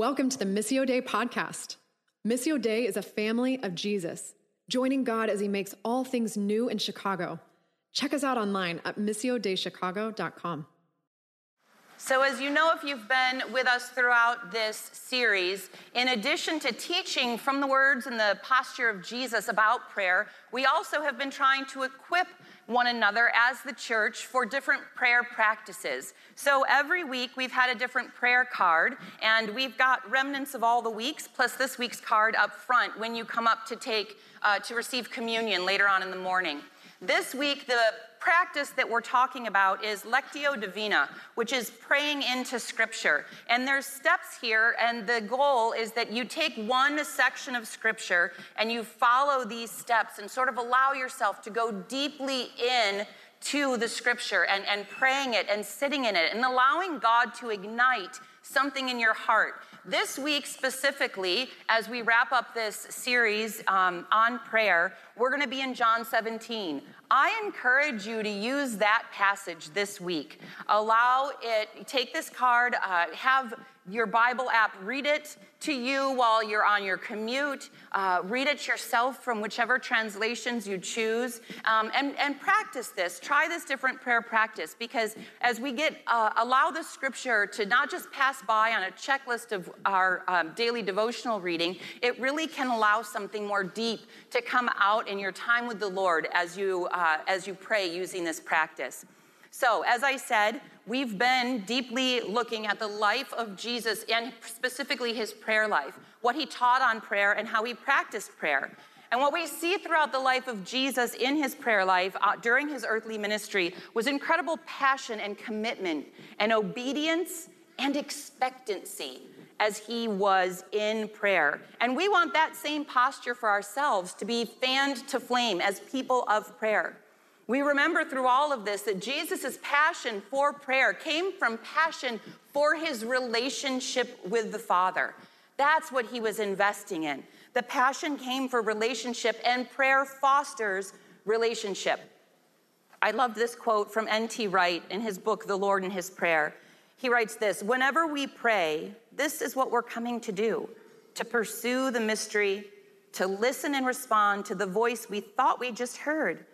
Welcome to the Missio Dei podcast. Missio Dei is a family of Jesus, joining God as he makes all things new in Chicago. Check us out online at missiodeichicago.com. So, as you know, if you've been with us throughout this series, in addition to teaching from the words and the posture of Jesus about prayer, we also have been trying to equip one another as the church for different prayer practices. So every week we've had a different prayer card, and we've got remnants of all the weeks, plus this week's card up front when you come up to take uh, to receive communion later on in the morning. This week, the practice that we're talking about is Lectio Divina, which is praying into Scripture. And there's steps here, and the goal is that you take one section of Scripture and you follow these steps and sort of allow yourself to go deeply in to the Scripture and, and praying it and sitting in it and allowing God to ignite something in your heart. This week, specifically, as we wrap up this series um, on prayer, we're going to be in John 17. I encourage you to use that passage this week. Allow it, take this card, uh, have your Bible app read it to you while you're on your commute. Uh, read it yourself from whichever translations you choose. Um, and, and practice this. Try this different prayer practice because as we get, uh, allow the scripture to not just pass by on a checklist of our um, daily devotional reading, it really can allow something more deep to come out in your time with the Lord as you, uh, as you pray using this practice. So, as I said, we've been deeply looking at the life of Jesus and specifically his prayer life, what he taught on prayer, and how he practiced prayer. And what we see throughout the life of Jesus in his prayer life uh, during his earthly ministry was incredible passion and commitment and obedience and expectancy as he was in prayer. And we want that same posture for ourselves to be fanned to flame as people of prayer. We remember through all of this that Jesus' passion for prayer came from passion for his relationship with the Father. That's what he was investing in. The passion came for relationship, and prayer fosters relationship. I love this quote from N.T. Wright in his book, The Lord and His Prayer. He writes this Whenever we pray, this is what we're coming to do to pursue the mystery, to listen and respond to the voice we thought we just heard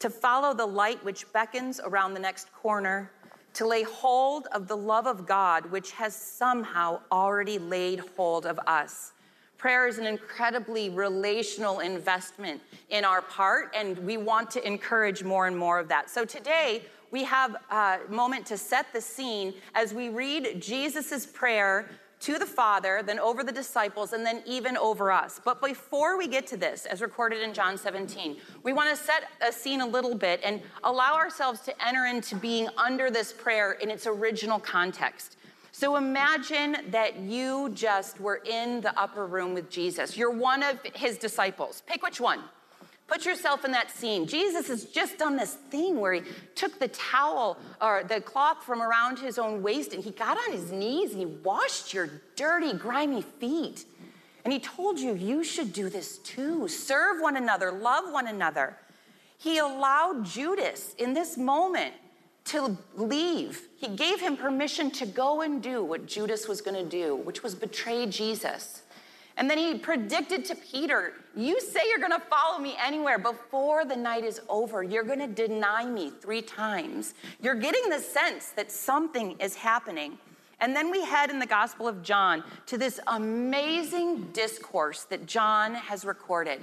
to follow the light which beckons around the next corner, to lay hold of the love of God which has somehow already laid hold of us. Prayer is an incredibly relational investment in our part, and we want to encourage more and more of that. So today, we have a moment to set the scene as we read Jesus' prayer to the Father, then over the disciples, and then even over us. But before we get to this, as recorded in John 17, we want to set a scene a little bit and allow ourselves to enter into being under this prayer in its original context. So imagine that you just were in the upper room with Jesus. You're one of his disciples. Pick which one. Put yourself in that scene. Jesus has just done this thing where he took the towel or the cloth from around his own waist and he got on his knees and he washed your dirty, grimy feet. And he told you, you should do this too. Serve one another, love one another. He allowed Judas in this moment to leave. He gave him permission to go and do what Judas was going to do, which was betray Jesus. And then he predicted to Peter, You say you're gonna follow me anywhere. Before the night is over, you're gonna deny me three times. You're getting the sense that something is happening. And then we head in the Gospel of John to this amazing discourse that John has recorded.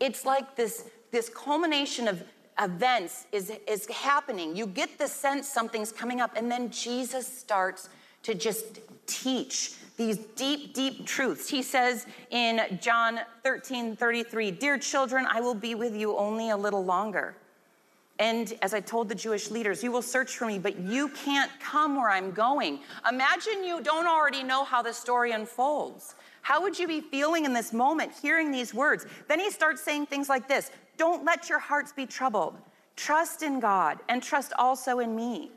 It's like this, this culmination of events is, is happening. You get the sense something's coming up, and then Jesus starts to just teach these deep, deep truths. He says in John 13 33, Dear children, I will be with you only a little longer. And as I told the Jewish leaders, you will search for me, but you can't come where I'm going. Imagine you don't already know how the story unfolds. How would you be feeling in this moment hearing these words? Then he starts saying things like this Don't let your hearts be troubled. Trust in God and trust also in me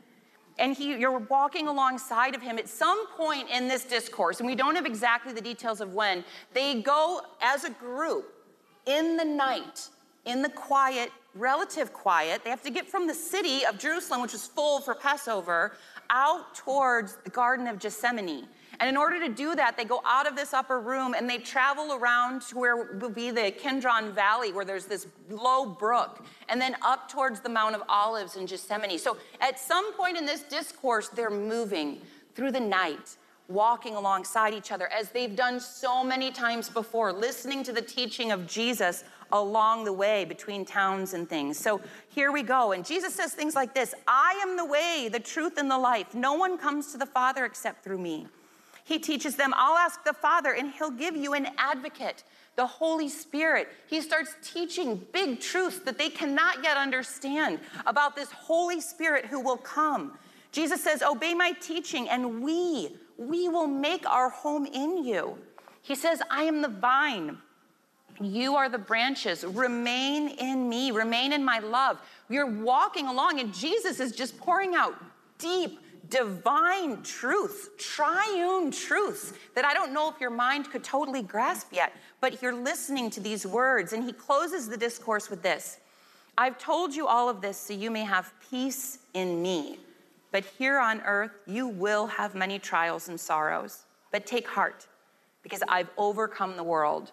and he, you're walking alongside of him at some point in this discourse, and we don't have exactly the details of when, they go as a group in the night, in the quiet, relative quiet. They have to get from the city of Jerusalem, which was full for Passover, out towards the Garden of Gethsemane. And in order to do that, they go out of this upper room and they travel around to where will be the Kidron Valley, where there's this low brook, and then up towards the Mount of Olives in Gethsemane. So at some point in this discourse, they're moving through the night walking alongside each other as they've done so many times before, listening to the teaching of Jesus along the way between towns and things. So here we go. And Jesus says things like this I am the way, the truth, and the life. No one comes to the Father except through me. He teaches them, I'll ask the Father, and He'll give you an advocate, the Holy Spirit. He starts teaching big truths that they cannot yet understand about this Holy Spirit who will come. Jesus says, Obey my teaching, and we, we will make our home in you. He says, I am the vine. You are the branches. Remain in me, remain in my love. You're walking along, and Jesus is just pouring out deep, divine truths, triune truths that I don't know if your mind could totally grasp yet, but you're listening to these words. And he closes the discourse with this I've told you all of this so you may have peace in me. But here on earth, you will have many trials and sorrows. But take heart, because I've overcome the world.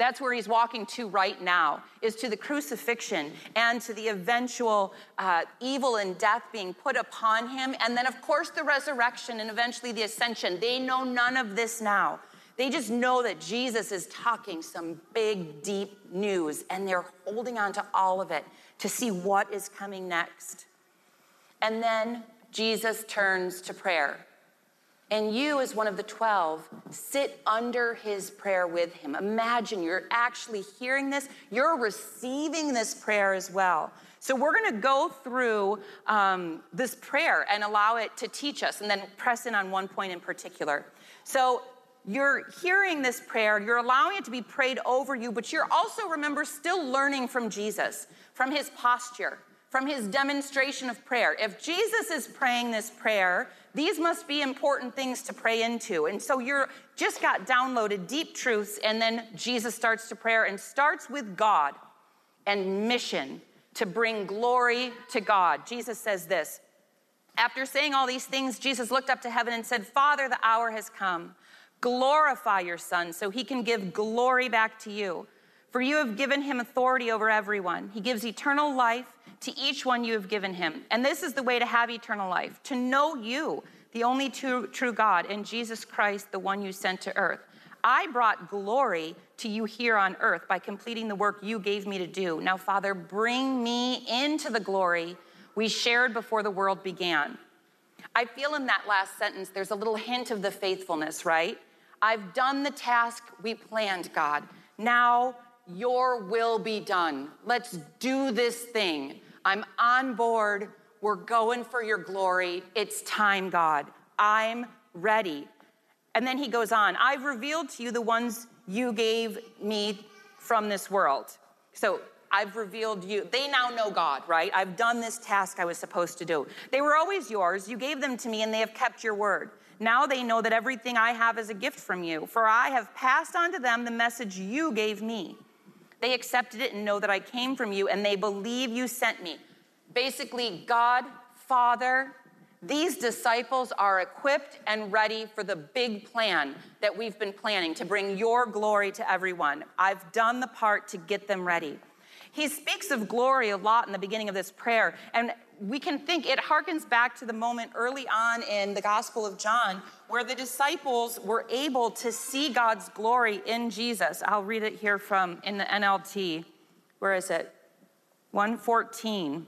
That's where he's walking to right now, is to the crucifixion and to the eventual uh, evil and death being put upon him. And then, of course, the resurrection and eventually the ascension. They know none of this now. They just know that Jesus is talking some big, deep news, and they're holding on to all of it to see what is coming next. And then Jesus turns to prayer and you, as one of the 12, sit under his prayer with him. Imagine you're actually hearing this, you're receiving this prayer as well. So, we're to go through um, this prayer and allow it to teach us, and then press in on one point in particular. So, you're hearing this prayer, you're allowing it to be prayed over you, but you're also, remember, still learning from Jesus, from his posture, from his demonstration of prayer. If Jesus is praying this prayer, these must be important things to pray into. And so you're just got downloaded deep truths, and then Jesus starts to prayer and starts with God and mission to bring glory to God. Jesus says this. After saying all these things, Jesus looked up to heaven and said, Father, the hour has come. Glorify your Son so he can give glory back to you. For you have given him authority over everyone. He gives eternal life to each one you have given him. And this is the way to have eternal life to know you, the only true, true God, and Jesus Christ, the one you sent to earth. I brought glory to you here on earth by completing the work you gave me to do. Now, Father, bring me into the glory we shared before the world began. I feel in that last sentence there's a little hint of the faithfulness, right? I've done the task we planned, God. Now your will be done. Let's do this thing. I'm on board. We're going for your glory. It's time, God. I'm ready. And then he goes on I've revealed to you the ones you gave me from this world. So I've revealed you. They now know God, right? I've done this task I was supposed to do. They were always yours. You gave them to me, and they have kept your word. Now they know that everything I have is a gift from you, for I have passed on to them the message you gave me. They accepted it and know that I came from you, and they believe you sent me. Basically, God, Father, these disciples are equipped and ready for the big plan that we've been planning to bring your glory to everyone. I've done the part to get them ready. He speaks of glory a lot in the beginning of this prayer, and we can think it harkens back to the moment early on in the Gospel of John where the disciples were able to see God's glory in Jesus. I'll read it here from in the NLT. Where is it? 114.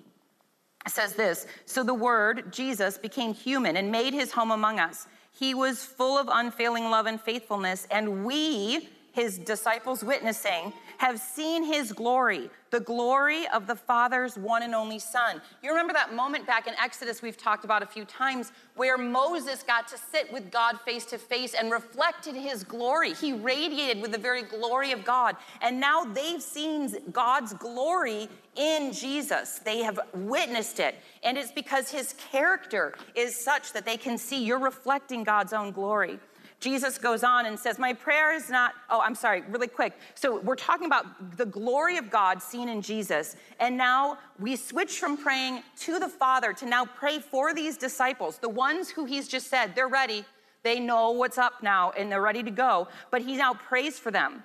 It says this So the Word, Jesus, became human and made his home among us. He was full of unfailing love and faithfulness, and we, his disciples witnessing, have seen his glory, the glory of the Father's one and only Son. You remember that moment back in Exodus we've talked about a few times where Moses got to sit with God face to face and reflected his glory. He radiated with the very glory of God. And now they've seen God's glory in Jesus. They have witnessed it. And it's because his character is such that they can see you're reflecting God's own glory. Jesus goes on and says, My prayer is not, oh, I'm sorry, really quick. So we're talking about the glory of God seen in Jesus. And now we switch from praying to the Father to now pray for these disciples, the ones who he's just said, they're ready. They know what's up now and they're ready to go. But he now prays for them.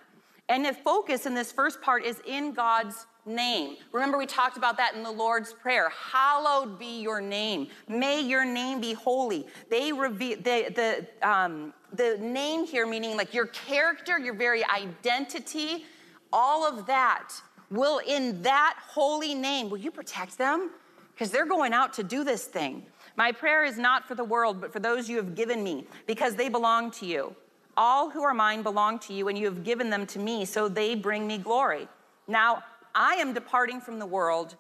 And the focus in this first part is in God's name. Remember, we talked about that in the Lord's Prayer. Hallowed be your name. May your name be holy. They reveal the the um, the name here, meaning like your character, your very identity, all of that will in that holy name. Will you protect them? Because they're going out to do this thing. My prayer is not for the world, but for those you have given me, because they belong to you. All who are mine belong to you, and you have given them to me, so they bring me glory. Now, I am departing from the world.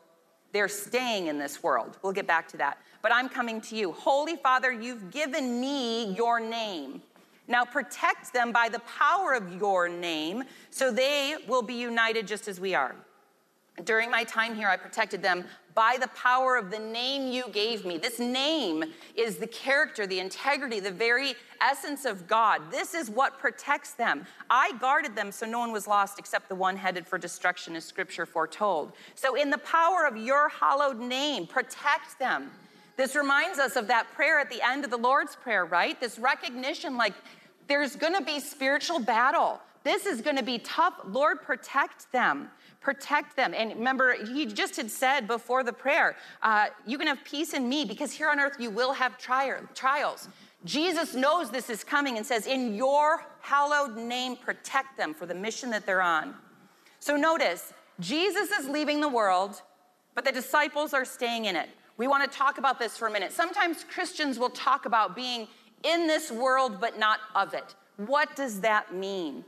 They're staying in this world. We'll get back to that. But I'm coming to you. Holy Father, you've given me your name. Now protect them by the power of your name, so they will be united just as we are. During my time here, I protected them by the power of the name you gave me. This name is the character, the integrity, the very essence of God. This is what protects them. I guarded them so no one was lost except the one headed for destruction, as scripture foretold. So, in the power of your hallowed name, protect them. This reminds us of that prayer at the end of the Lord's Prayer, right? This recognition like there's gonna be spiritual battle. This is gonna be tough. Lord, protect them protect them. And remember, he just had said before the prayer, uh, you can have peace in me because here on earth you will have tri- trials. Jesus knows this is coming and says, In your hallowed name, protect them for the mission that they're on. So notice, Jesus is leaving the world, but the disciples are staying in it. We want to talk about this for a minute. Sometimes Christians will talk about being in this world, but not of it. What does that mean?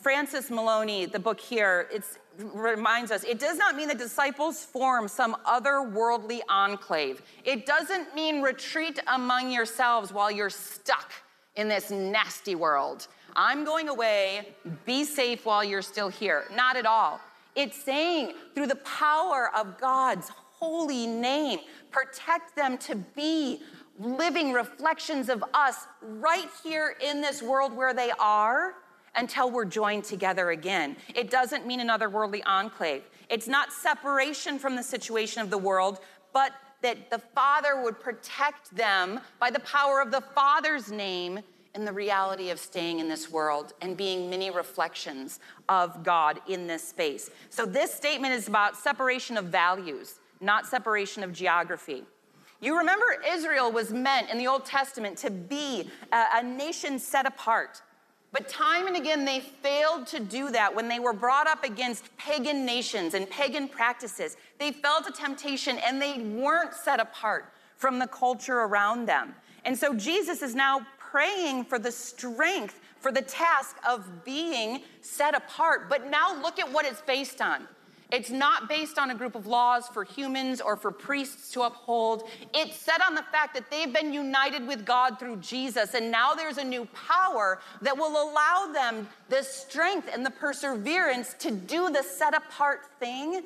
Francis Moloney, the book here, it reminds us it does not mean the disciples form some otherworldly enclave. It doesn't mean retreat among yourselves while you're stuck in this nasty world. I'm going away, be safe while you're still here. Not at all. It's saying through the power of God's holy name, protect them to be living reflections of us right here in this world where they are until we're joined together again. It doesn't mean another worldly enclave. It's not separation from the situation of the world, but that the Father would protect them by the power of the Father's name in the reality of staying in this world and being many reflections of God in this space. So, this statement is about separation of values, not separation of geography. You remember Israel was meant in the Old Testament to be a, a nation set apart. But time and again, they failed to do that when they were brought up against pagan nations and pagan practices. They fell to temptation and they weren't set apart from the culture around them. And so Jesus is now praying for the strength for the task of being set apart. But now look at what it's based on. It's not based on a group of laws for humans or for priests to uphold. It's set on the fact that they've been united with God through Jesus, and now there's a new power that will allow them the strength and the perseverance to do the set apart thing,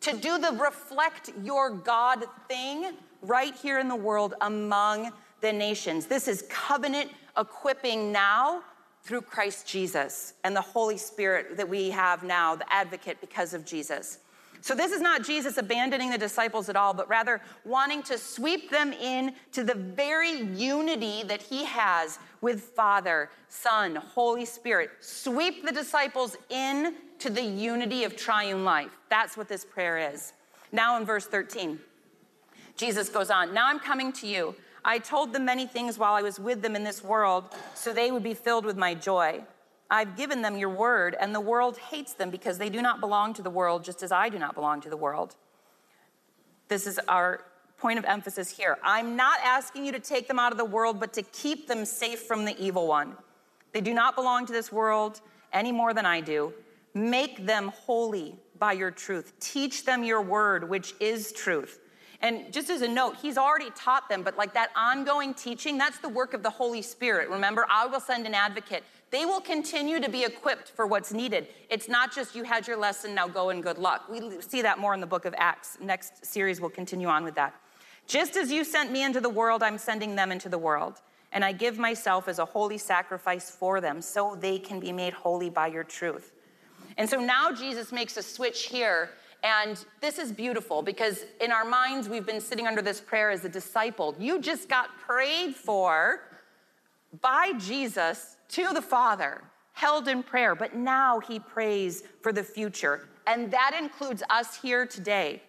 to do the reflect your God thing right here in the world among the nations. This is covenant equipping now through Christ Jesus and the Holy Spirit that we have now, the advocate because of Jesus. So, this is not Jesus abandoning the disciples at all, but rather wanting to sweep them in to the very unity that he has with Father, Son, Holy Spirit. Sweep the disciples in to the unity of triune life. That's what this prayer is. Now, in verse 13, Jesus goes on Now I'm coming to you. I told them many things while I was with them in this world, so they would be filled with my joy. I've given them your word, and the world hates them because they do not belong to the world, just as I do not belong to the world. This is our point of emphasis here. I'm not asking you to take them out of the world, but to keep them safe from the evil one. They do not belong to this world any more than I do. Make them holy by your truth. Teach them your word, which is truth. And just as a note, he's already taught them, but like that ongoing teaching, that's the work of the Holy Spirit. Remember, I will send an advocate. They will continue to be equipped for what's needed. It's not just you had your lesson, now go and good luck. We see that more in the book of Acts. Next series, we'll continue on with that. Just as you sent me into the world, I'm sending them into the world. And I give myself as a holy sacrifice for them so they can be made holy by your truth. And so now Jesus makes a switch here and this is beautiful because in our minds, we've been sitting under this prayer as a disciple. You just got prayed for by Jesus to the Father, held in prayer, but now he prays for the future. And that includes us here today.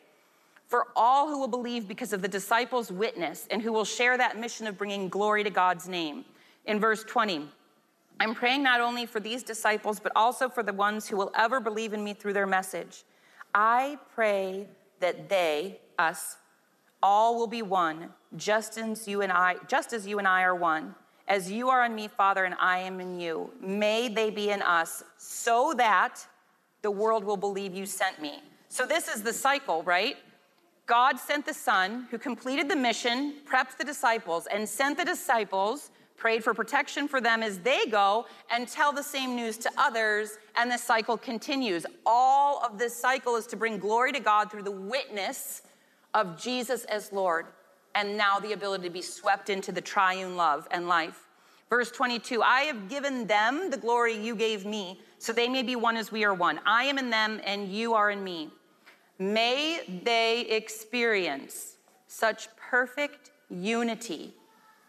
For all who will believe because of the disciples' witness and who will share that mission of bringing glory to God's name. In verse 20, I'm praying not only for these disciples, but also for the ones who will ever believe in me through their message. I pray that they, us, all will be one, just as you and I, just as you and I are one. As you are in me, Father, and I am in you, may they be in us, so that the world will believe you sent me. So this is the cycle, right? God sent the Son who completed the mission, prepped the disciples, and sent the disciples, prayed for protection for them as they go and tell the same news to others, and the cycle continues. All of this cycle is to bring glory to God through the witness of Jesus as Lord, and now the ability to be swept into the triune love and life. Verse 22 I have given them the glory you gave me, so they may be one as we are one. I am in them, and you are in me. May they experience such perfect unity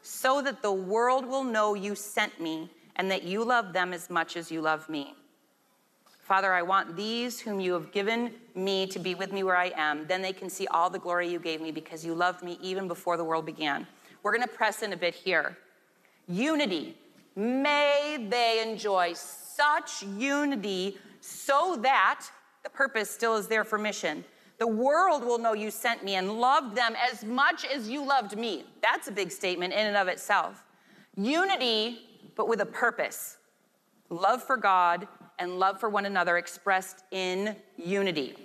so that the world will know you sent me and that you love them as much as you love me. Father, I want these whom you have given me to be with me where I am. Then they can see all the glory you gave me because you loved me even before the world began. We're going to press in a bit here. Unity. May they enjoy such unity so that the purpose still is there for mission. The world will know you sent me and loved them as much as you loved me. That's a big statement in and of itself. Unity, but with a purpose love for God and love for one another expressed in unity.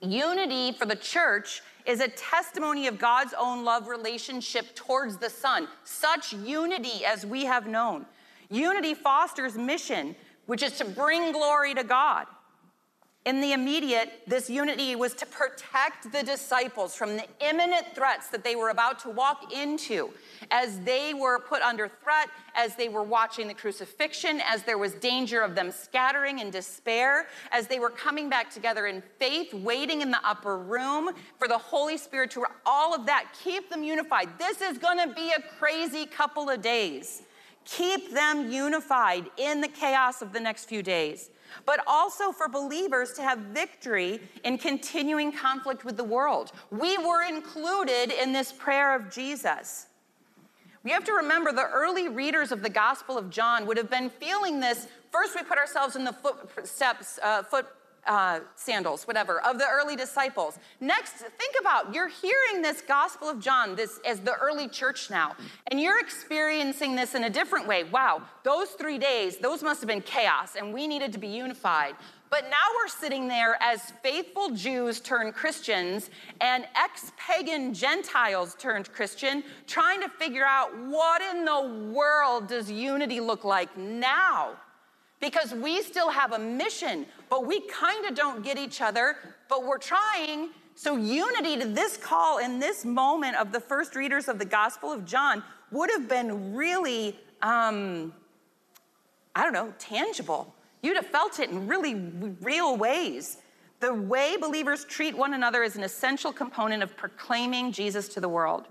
Unity for the church is a testimony of God's own love relationship towards the Son, such unity as we have known. Unity fosters mission, which is to bring glory to God. In the immediate, this unity was to protect the disciples from the imminent threats that they were about to walk into as they were put under threat, as they were watching the crucifixion, as there was danger of them scattering in despair, as they were coming back together in faith, waiting in the upper room for the Holy Spirit to all of that. Keep them unified. This is going to be a crazy couple of days. Keep them unified in the chaos of the next few days but also for believers to have victory in continuing conflict with the world. We were included in this prayer of Jesus. We have to remember the early readers of the Gospel of John would have been feeling this. First, we put ourselves in the footsteps, uh, foot uh, sandals, whatever, of the early disciples. Next, think about you're hearing this Gospel of John this as the early church now, and you're experiencing this in a different way. Wow, those three days, those must have been chaos, and we needed to be unified. But now we're sitting there as faithful Jews turned Christians and ex pagan Gentiles turned Christian, trying to figure out what in the world does unity look like now? Because we still have a mission, but we kind of don't get each other, but we're trying. So, unity to this call in this moment of the first readers of the Gospel of John would have been really, um, I don't know, tangible. You'd have felt it in really real ways. The way believers treat one another is an essential component of proclaiming Jesus to the world.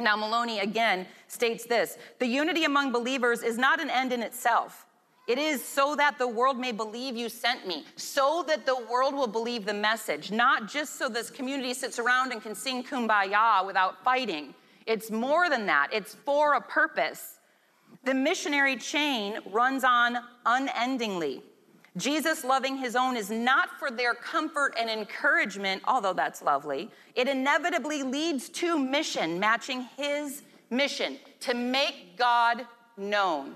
Now, Moloney again states this the unity among believers is not an end in itself. It is so that the world may believe you sent me, so that the world will believe the message, not just so this community sits around and can sing kumbaya without fighting. It's more than that, it's for a purpose. The missionary chain runs on unendingly. Jesus loving his own is not for their comfort and encouragement, although that's lovely. It inevitably leads to mission, matching his mission to make God known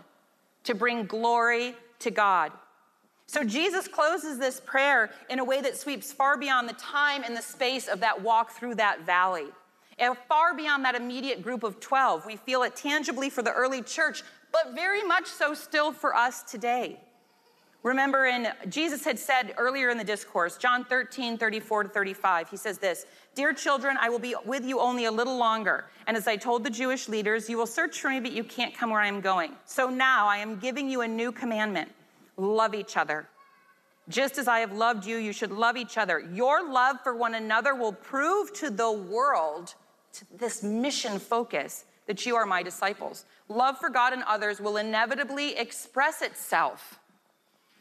to bring glory to God. So Jesus closes this prayer in a way that sweeps far beyond the time and the space of that walk through that valley. And far beyond that immediate group of 12. We feel it tangibly for the early church, but very much so still for us today. Remember, in Jesus had said earlier in the discourse, John 13, 34 to 35, he says this Dear children, I will be with you only a little longer. And as I told the Jewish leaders, you will search for me, but you can't come where I am going. So now I am giving you a new commandment love each other. Just as I have loved you, you should love each other. Your love for one another will prove to the world, to this mission focus, that you are my disciples. Love for God and others will inevitably express itself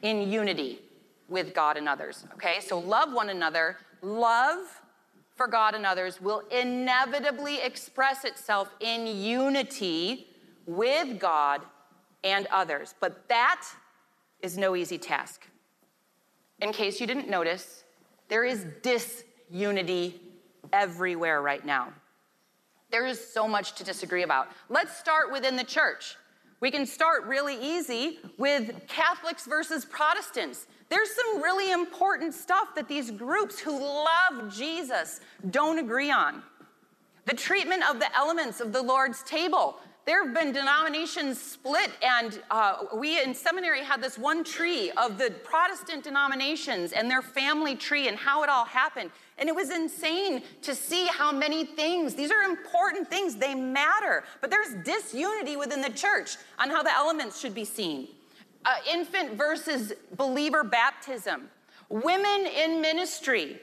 in unity with God and others. Okay, so love one another. Love for God and others will inevitably express itself in unity with God and others. But that is no easy task. In case you didn't notice, there is disunity everywhere right now. There is so much to disagree about. Let's start within the church. We can start really easy with Catholics versus Protestants. There's some really important stuff that these groups who love Jesus don't agree on. The treatment of the elements of the Lord's table. There have been denominations split, and uh, we in seminary had this one tree of the Protestant denominations and their family tree and how it all happened. And it was insane to see how many things, these are important things, they matter. But there's disunity within the church on how the elements should be seen. Uh, infant versus believer baptism, women in ministry,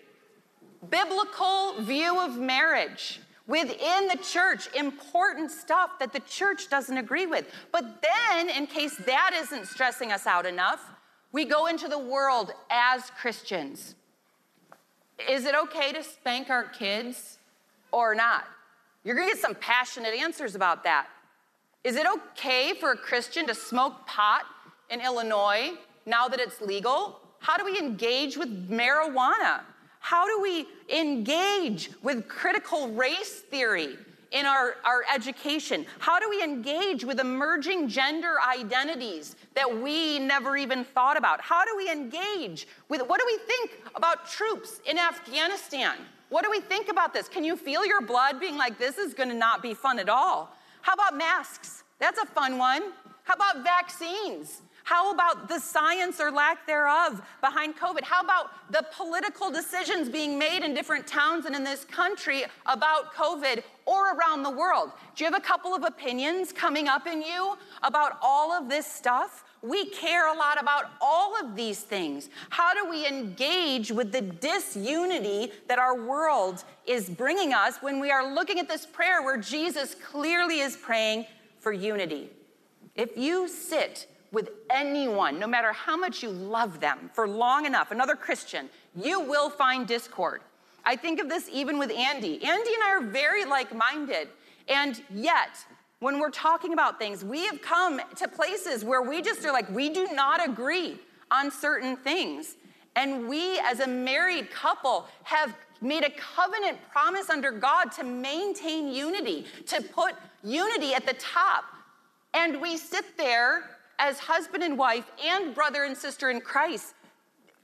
biblical view of marriage within the church, important stuff that the church doesn't agree with. But then, in case that isn't stressing us out enough, we go into the world as Christians. Is it okay to spank our kids or not? You're gonna get some passionate answers about that. Is it okay for a Christian to smoke pot in Illinois now that it's legal? How do we engage with marijuana? How do we engage with critical race theory in our, our education? How do we engage with emerging gender identities that we never even thought about? How do we engage with what do we think about troops in Afghanistan? What do we think about this? Can you feel your blood being like, this is gonna not be fun at all? How about masks? That's a fun one. How about vaccines? How about the science or lack thereof behind COVID? How about the political decisions being made in different towns and in this country about COVID or around the world? Do you have a couple of opinions coming up in you about all of this stuff? We care a lot about all of these things. How do we engage with the disunity that our world is bringing us when we are looking at this prayer where Jesus clearly is praying for unity? If you sit with anyone, no matter how much you love them, for long enough, another Christian, you will find discord. I think of this even with Andy. Andy and I are very like minded, and yet, when we're talking about things, we have come to places where we just are like, we do not agree on certain things. And we, as a married couple, have made a covenant promise under God to maintain unity, to put unity at the top. And we sit there as husband and wife and brother and sister in Christ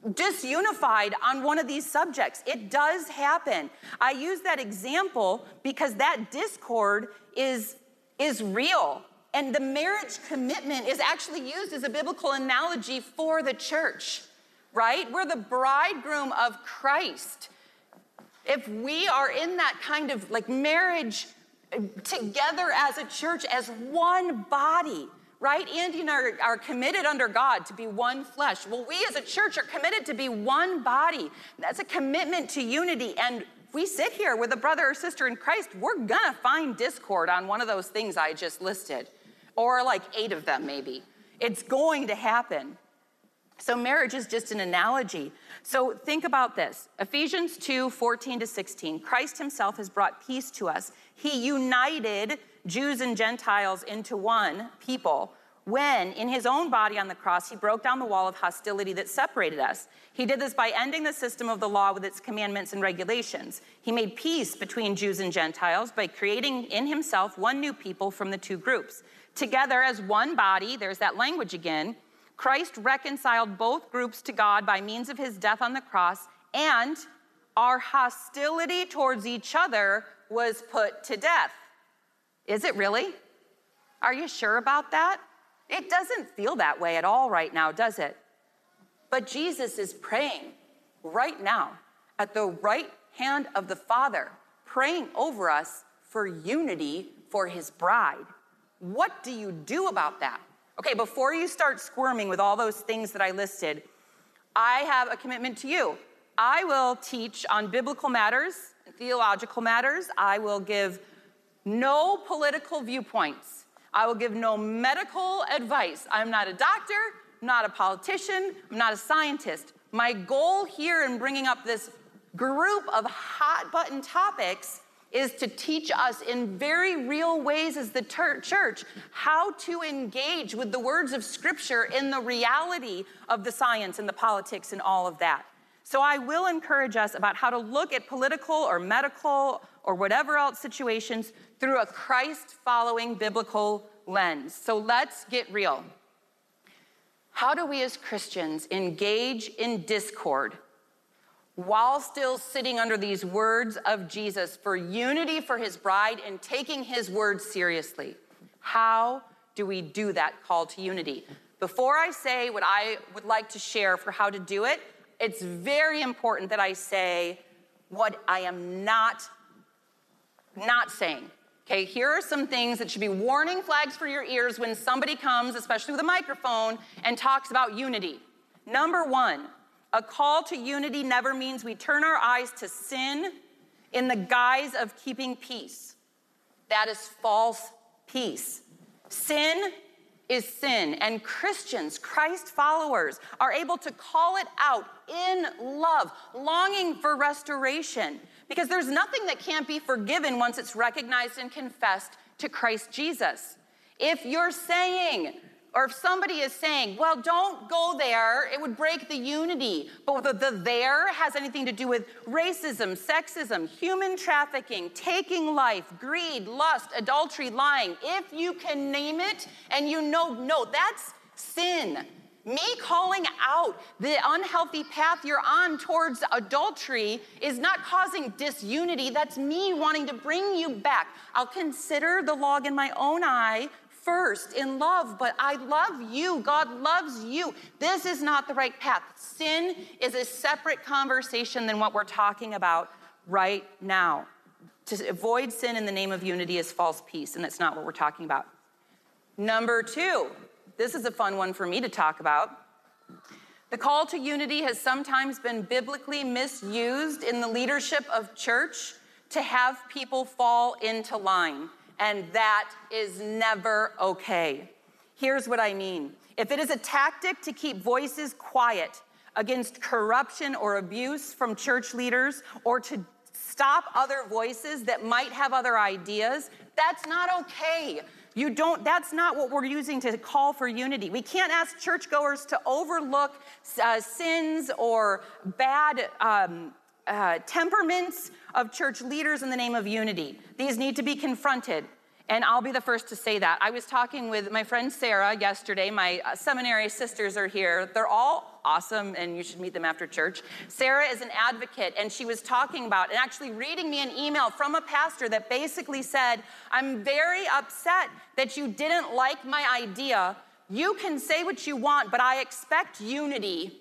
disunified on one of these subjects. It does happen. I use that example because that discord is, is real. And the marriage commitment is actually used as a biblical analogy for the church, right? We're the bridegroom of Christ. If we are in that kind of like marriage together as a church, as one body, right? Andy and I are, are, committed under God to be one flesh. Well, we as a church are committed to be one body. That's a commitment to unity. And we sit here with a brother or sister in Christ, we're gonna find discord on one of those things I just listed, or like eight of them maybe. It's going to happen. So, marriage is just an analogy. So, think about this Ephesians 2 14 to 16. Christ himself has brought peace to us. He united Jews and Gentiles into one people when, in his own body on the cross, he broke down the wall of hostility that separated us. He did this by ending the system of the law with its commandments and regulations. He made peace between Jews and Gentiles by creating in himself one new people from the two groups. Together as one body, there's that language again, Christ reconciled both groups to God by means of his death on the cross, and our hostility towards each other was put to death. Is it really? Are you sure about that? It doesn't feel that way at all right now, does it? But Jesus is praying right now at the right hand of the Father, praying over us for unity for his bride. What do you do about that? Okay, before you start squirming with all those things that I listed, I have a commitment to you. I will teach on biblical matters, theological matters. I will give no political viewpoints. I will give no medical advice. I'm not a doctor, I'm not a politician, I'm not a scientist. My goal here in bringing up this group of hot button topics is to teach us in very real ways as the church how to engage with the words of Scripture in the reality of the science and the politics and all of that. So I will encourage us about how to look at political or medical or whatever else situations through a Christ following biblical lens. So let's get real. How do we as Christians engage in discord while still sitting under these words of Jesus for unity for his bride and taking his words seriously? How do we do that call to unity? Before I say what I would like to share for how to do it, it's very important that I say what I am not not saying. Okay, here are some things that should be warning flags for your ears when somebody comes, especially with a microphone, and talks about unity. Number one, a call to unity never means we turn our eyes to sin in the guise of keeping peace. That is false peace. Sin is sin, and Christians, Christ followers, are able to call it out in love, longing for restoration, because there's nothing that can't be forgiven once it's recognized and confessed to Christ Jesus. If you're saying, or if somebody is saying, well, don't go there, it would break the unity. But the, the there has anything to do with racism, sexism, human trafficking, taking life, greed, lust, adultery, lying. If you can name it and you know, no, that's sin. Me calling out the unhealthy path you're on towards adultery is not causing disunity. That's me wanting to bring you back. I'll consider the log in my own eye first in love, but I love you. God loves you. This is not the right path. Sin is a separate conversation than what we're talking about right now. To avoid sin in the name of unity is false peace, and that's not what we're talking about. Number two, this is a fun one for me to talk about. The call to unity has sometimes been biblically misused in the leadership of church to have people fall into line and that is never okay. Here's what I mean if it is a tactic to keep voices quiet against corruption or abuse from church leaders or to stop other voices that might have other ideas, that's not okay. You don't, that's not what we're using to call for unity. We can't ask churchgoers to overlook uh, sins or bad um, uh, temperaments of church leaders in the name of unity. These need to be confronted. And I'll be the first to say that. I was talking with my friend Sarah yesterday. My uh, seminary sisters are here. They're all awesome, and you should meet them after church. Sarah is an advocate, and she was talking about and actually reading me an email from a pastor that basically said, I'm very upset that you didn't like my idea. You can say what you want, but I expect unity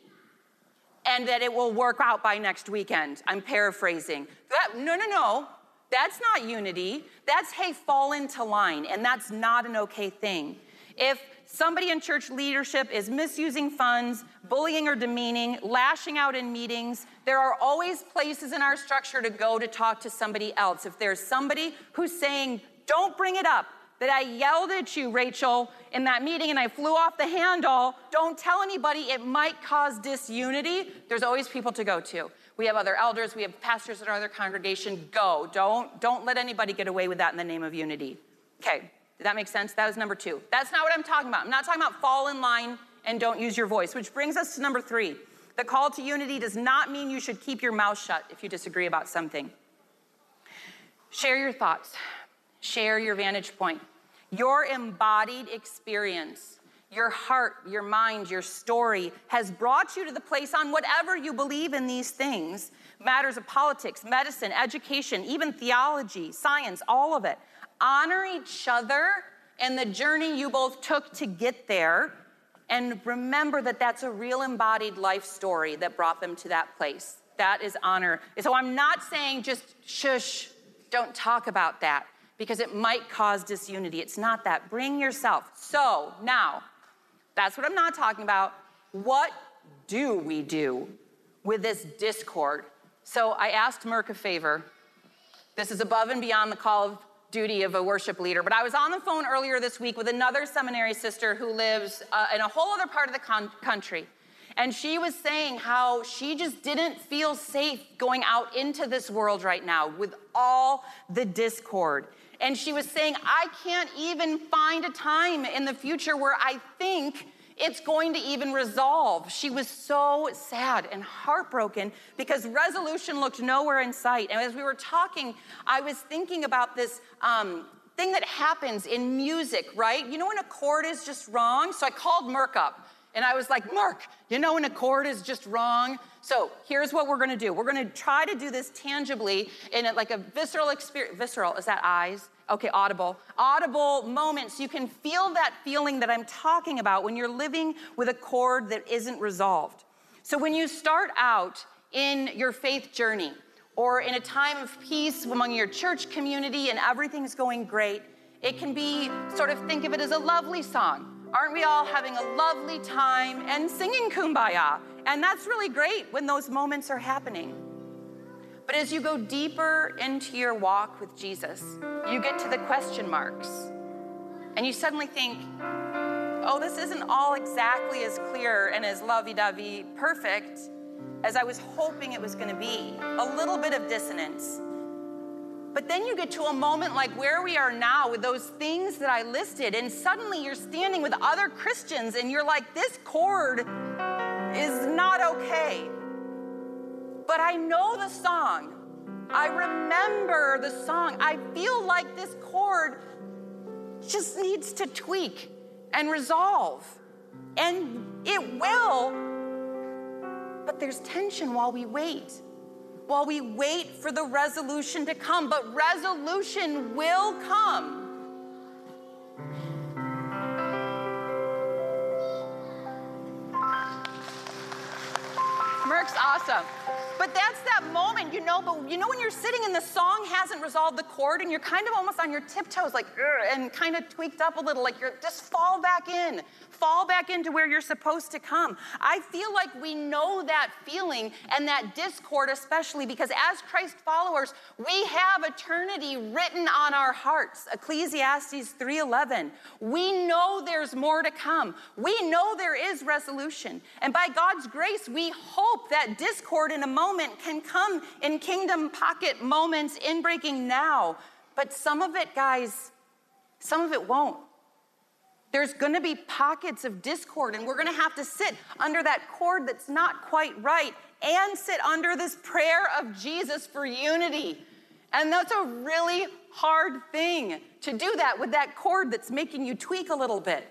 and that it will work out by next weekend. I'm paraphrasing. That, no, no, no. That's not unity. That's, hey, fall into line, and that's not an okay thing. If somebody in church leadership is misusing funds, bullying or demeaning, lashing out in meetings, there are always places in our structure to go to talk to somebody else. If there's somebody who's saying, don't bring it up, that I yelled at you, Rachel, in that meeting and I flew off the handle, don't tell anybody, it might cause disunity. There's always people to go to. We have other elders, we have pastors in our other congregation. Go. Don't, don't let anybody get away with that in the name of unity. Okay, did that make sense? That was number two. That's not what I'm talking about. I'm not talking about fall in line and don't use your voice, which brings us to number three. The call to unity does not mean you should keep your mouth shut if you disagree about something. Share your thoughts, share your vantage point. Your embodied experience, your heart, your mind, your story has brought you to the place on whatever you believe in these things matters of politics, medicine, education, even theology, science, all of it. Honor each other and the journey you both took to get there. And remember that that's a real embodied life story that brought them to that place. That is honor. So I'm not saying just shush, don't talk about that because it might cause disunity. It's not that. Bring yourself. So now, that's what I'm not talking about. What do we do with this discord? So I asked Merck a favor. This is above and beyond the call of duty of a worship leader, but I was on the phone earlier this week with another seminary sister who lives uh, in a whole other part of the con- country. And she was saying how she just didn't feel safe going out into this world right now with all the discord. And she was saying, I can't even find a time in the future where I think it's going to even resolve. She was so sad and heartbroken because resolution looked nowhere in sight. And as we were talking, I was thinking about this um, thing that happens in music, right? You know when a chord is just wrong? So I called Mark up. And I was like, Mark, you know an accord is just wrong? So here's what we're gonna do. We're gonna try to do this tangibly in a, like a visceral experience. Visceral, is that eyes? Okay, audible. Audible moments. You can feel that feeling that I'm talking about when you're living with a chord that isn't resolved. So when you start out in your faith journey or in a time of peace among your church community and everything's going great, it can be sort of think of it as a lovely song Aren't we all having a lovely time and singing kumbaya? And that's really great when those moments are happening. But as you go deeper into your walk with Jesus, you get to the question marks. And you suddenly think, oh, this isn't all exactly as clear and as lovey dovey perfect as I was hoping it was going to be. A little bit of dissonance. But then you get to a moment like where we are now with those things that I listed, and suddenly you're standing with other Christians and you're like, this chord is not okay. But I know the song. I remember the song. I feel like this chord just needs to tweak and resolve. And it will, but there's tension while we wait while we wait for the resolution to come. But resolution will come. Mark's awesome. But that's that moment, you know, but you know when you're sitting and the song hasn't resolved the chord and you're kind of almost on your tiptoes, like, and kind of tweaked up a little, like you're just fall back in, fall back into where you're supposed to come. I feel like we know that feeling and that discord, especially because as Christ followers, we have eternity written on our hearts. Ecclesiastes 3:11. We know there's more to come. We know there is resolution. And by God's grace, we hope that discord in a moment moment can come in kingdom pocket moments in breaking now. But some of it, guys, some of it won't. There's gonna be pockets of discord, and we're gonna have to sit under that chord that's not quite right and sit under this prayer of Jesus for unity. And that's a really hard thing to do that with that chord that's making you tweak a little bit.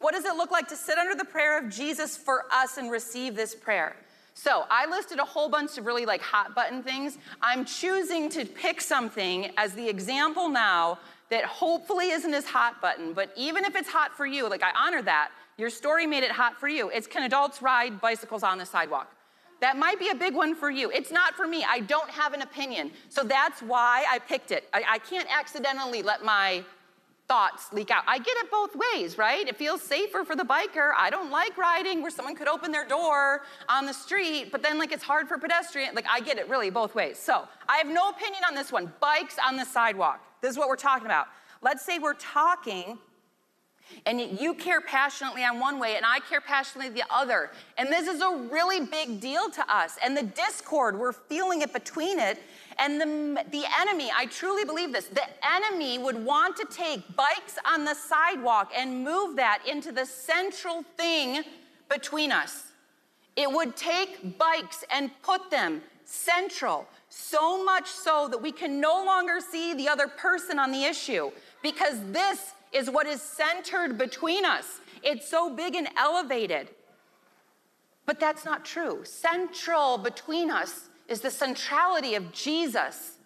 What does it look like to sit under the prayer of Jesus for us and receive this prayer? So I listed a whole bunch of really like hot button things. I'm choosing to pick something as the example now that hopefully isn't as hot button, but even if it's hot for you, like I honor that, your story made it hot for you. It's can adults ride bicycles on the sidewalk? That might be a big one for you. It's not for me. I don't have an opinion. So that's why I picked it. I, I can't accidentally let my thoughts leak out. I get it both ways, right? It feels safer for the biker. I don't like riding where someone could open their door on the street, but then like it's hard for pedestrian. Like I get it really both ways. So I have no opinion on this one. Bikes on the sidewalk. This is what we're talking about. Let's say we're talking and you care passionately on one way and I care passionately the other. And this is a really big deal to us. And the discord, we're feeling it between it. And the, the enemy, I truly believe this, the enemy would want to take bikes on the sidewalk and move that into the central thing between us. It would take bikes and put them central, so much so that we can no longer see the other person on the issue because this is what is centered between us. It's so big and elevated. But that's not true. Central between us is the centrality of Jesus.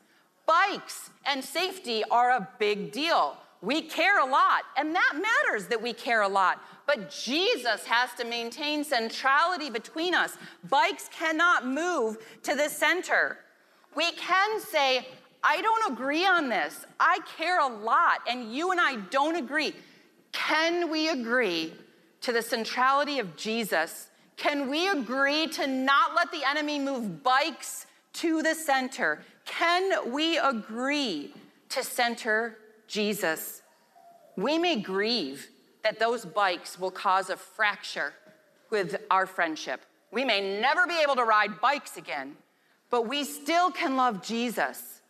Bikes and safety are a big deal. We care a lot, and that matters that we care a lot. But Jesus has to maintain centrality between us. Bikes cannot move to the center. We can say, I don't agree on this. I care a lot, and you and I don't agree. Can we agree to the centrality of Jesus can we agree to not let the enemy move bikes to the center? Can we agree to center Jesus. We may grieve that those bikes will cause a fracture with our friendship. We may never be able to ride bikes again, but we still can love Jesus.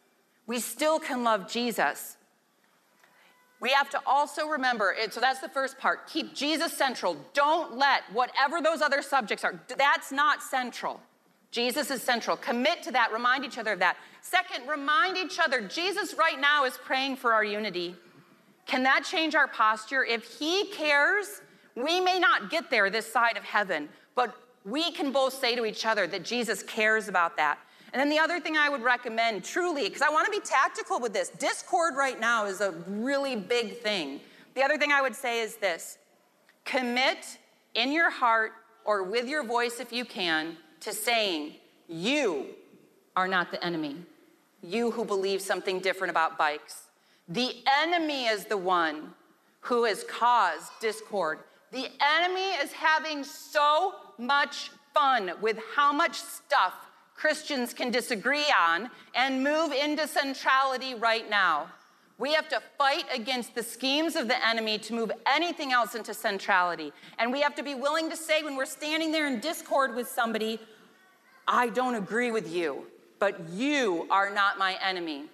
We still can love Jesus. We have to also remember, so that's the first part. Keep Jesus central. Don't let whatever those other subjects are, that's not central. Jesus is central. Commit to that. Remind each other of that. Second, remind each other Jesus right now is praying for our unity. Can that change our posture? If He cares, we may not get there this side of heaven, but we can both say to each other that Jesus cares about that. And then the other thing I would recommend, truly, because I want to be tactical with this, discord right now is a really big thing. The other thing I would say is this commit in your heart or with your voice if you can to saying, You are not the enemy. You who believe something different about bikes. The enemy is the one who has caused discord. The enemy is having so much fun with how much stuff Christians can disagree on and move into centrality right now. We have to fight against the schemes of the enemy to move anything else into centrality. And we have to be willing to say when we're standing there in discord with somebody, I don't agree with you, but you are not my enemy.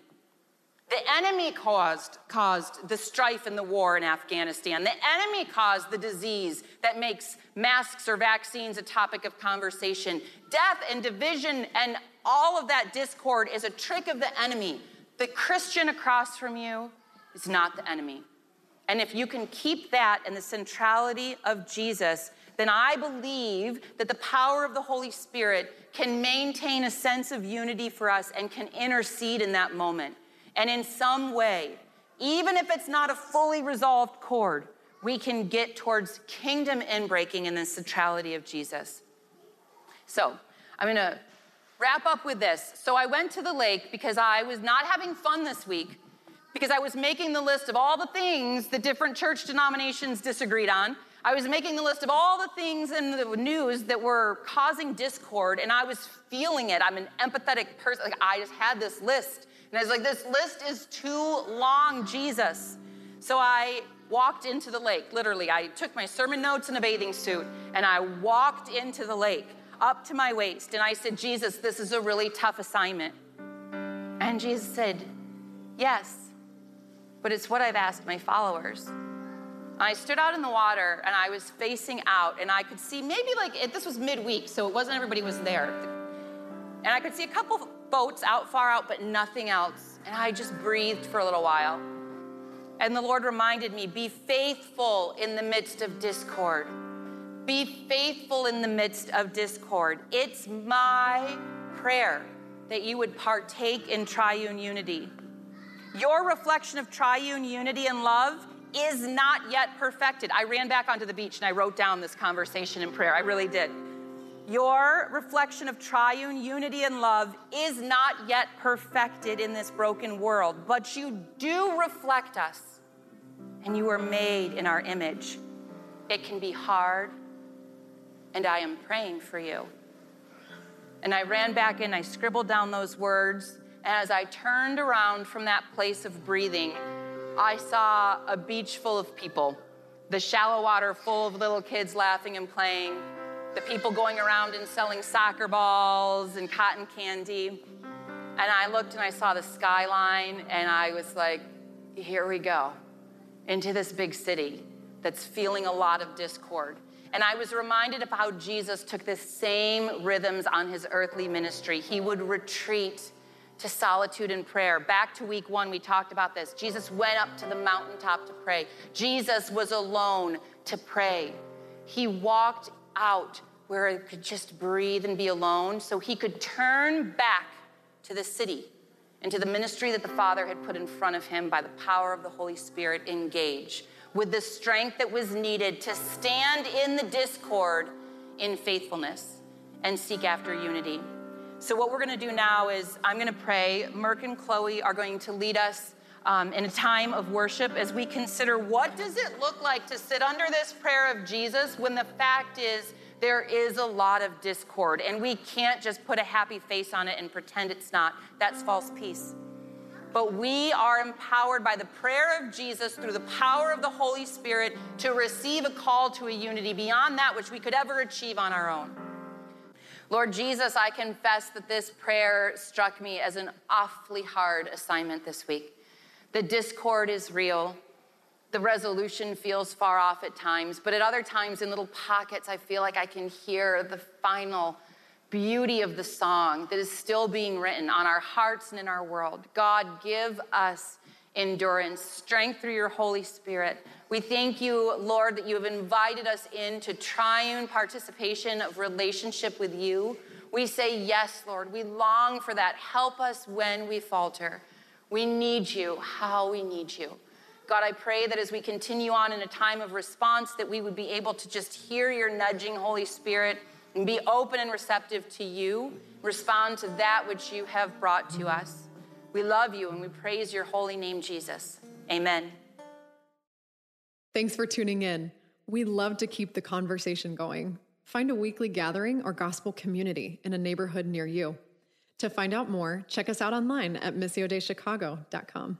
The enemy caused, caused the strife and the war in Afghanistan. The enemy caused the disease that makes masks or vaccines a topic of conversation. Death and division and all of that discord is a trick of the enemy. The Christian across from you is not the enemy. And if you can keep that in the centrality of Jesus, then I believe that the power of the Holy Spirit can maintain a sense of unity for us and can intercede in that moment. And in some way, even if it's not a fully resolved chord, we can get towards kingdom inbreaking in the centrality of Jesus. So, I'm gonna wrap up with this. So, I went to the lake because I was not having fun this week, because I was making the list of all the things the different church denominations disagreed on. I was making the list of all the things in the news that were causing discord, and I was feeling it. I'm an empathetic person. Like, I just had this list. And I was like, this list is too long, Jesus. So I walked into the lake, literally. I took my sermon notes in a bathing suit and I walked into the lake up to my waist. And I said, Jesus, this is a really tough assignment. And Jesus said, Yes, but it's what I've asked my followers. I stood out in the water and I was facing out, and I could see maybe like it, this was midweek, so it wasn't everybody was there. And I could see a couple boats out far out, but nothing else. And I just breathed for a little while. And the Lord reminded me be faithful in the midst of discord. Be faithful in the midst of discord. It's my prayer that you would partake in triune unity. Your reflection of triune unity and love is not yet perfected. I ran back onto the beach and I wrote down this conversation in prayer. I really did. Your reflection of triune unity and love is not yet perfected in this broken world, but you do reflect us, and you are made in our image. It can be hard, and I am praying for you. And I ran back in, I scribbled down those words, and as I turned around from that place of breathing, I saw a beach full of people, the shallow water full of little kids laughing and playing the people going around and selling soccer balls and cotton candy. And I looked and I saw the skyline, and I was like, here we go into this big city that's feeling a lot of discord. And I was reminded of how Jesus took the same rhythms on his earthly ministry. He would retreat to solitude and prayer. Back to week one, we talked about this. Jesus went up to the mountaintop to pray. Jesus was alone to pray. He walked out where he could just breathe and be alone so he could turn back to the city and to the ministry that the Father had put in front of him by the power of the Holy Spirit engage with the strength that was needed to stand in the discord in faithfulness and seek after unity. So, what we're going to do now is I'm going to pray. Mark and Chloe are going to lead us um, in a time of worship as we consider what does it look like to sit under this prayer of Jesus when the fact is there is a lot of discord, and we can't just put a happy face on it and pretend it's not. That's false peace. but we are empowered by the prayer of Jesus through the power of the Holy Spirit to receive a call to a unity beyond that which we could ever achieve on our own. Lord Jesus, I confess that this prayer struck me as an awfully hard assignment this week. The discord is real. The resolution feels far off at times, but at other times, in little pockets, I feel like I can hear the final beauty of the song that is still being written on our hearts and in our world. God, give us endurance, strength through your Holy Spirit. We thank you, Lord, that you have invited us into triune participation of relationship with you. We say yes, Lord. We long for that. Help us when we falter. We need you. How we need you. God, I pray that as we continue on in a time of response, that we would be able to just hear your nudging, Holy Spirit, and be open and receptive to you, respond to that which you have brought to us. We love you and we praise your holy name, Jesus. Amen. Thanks for tuning in. We love to keep the conversation going. Find a weekly gathering or gospel community in a neighborhood near you. To find out more, check us out online at missiodeichicago.com.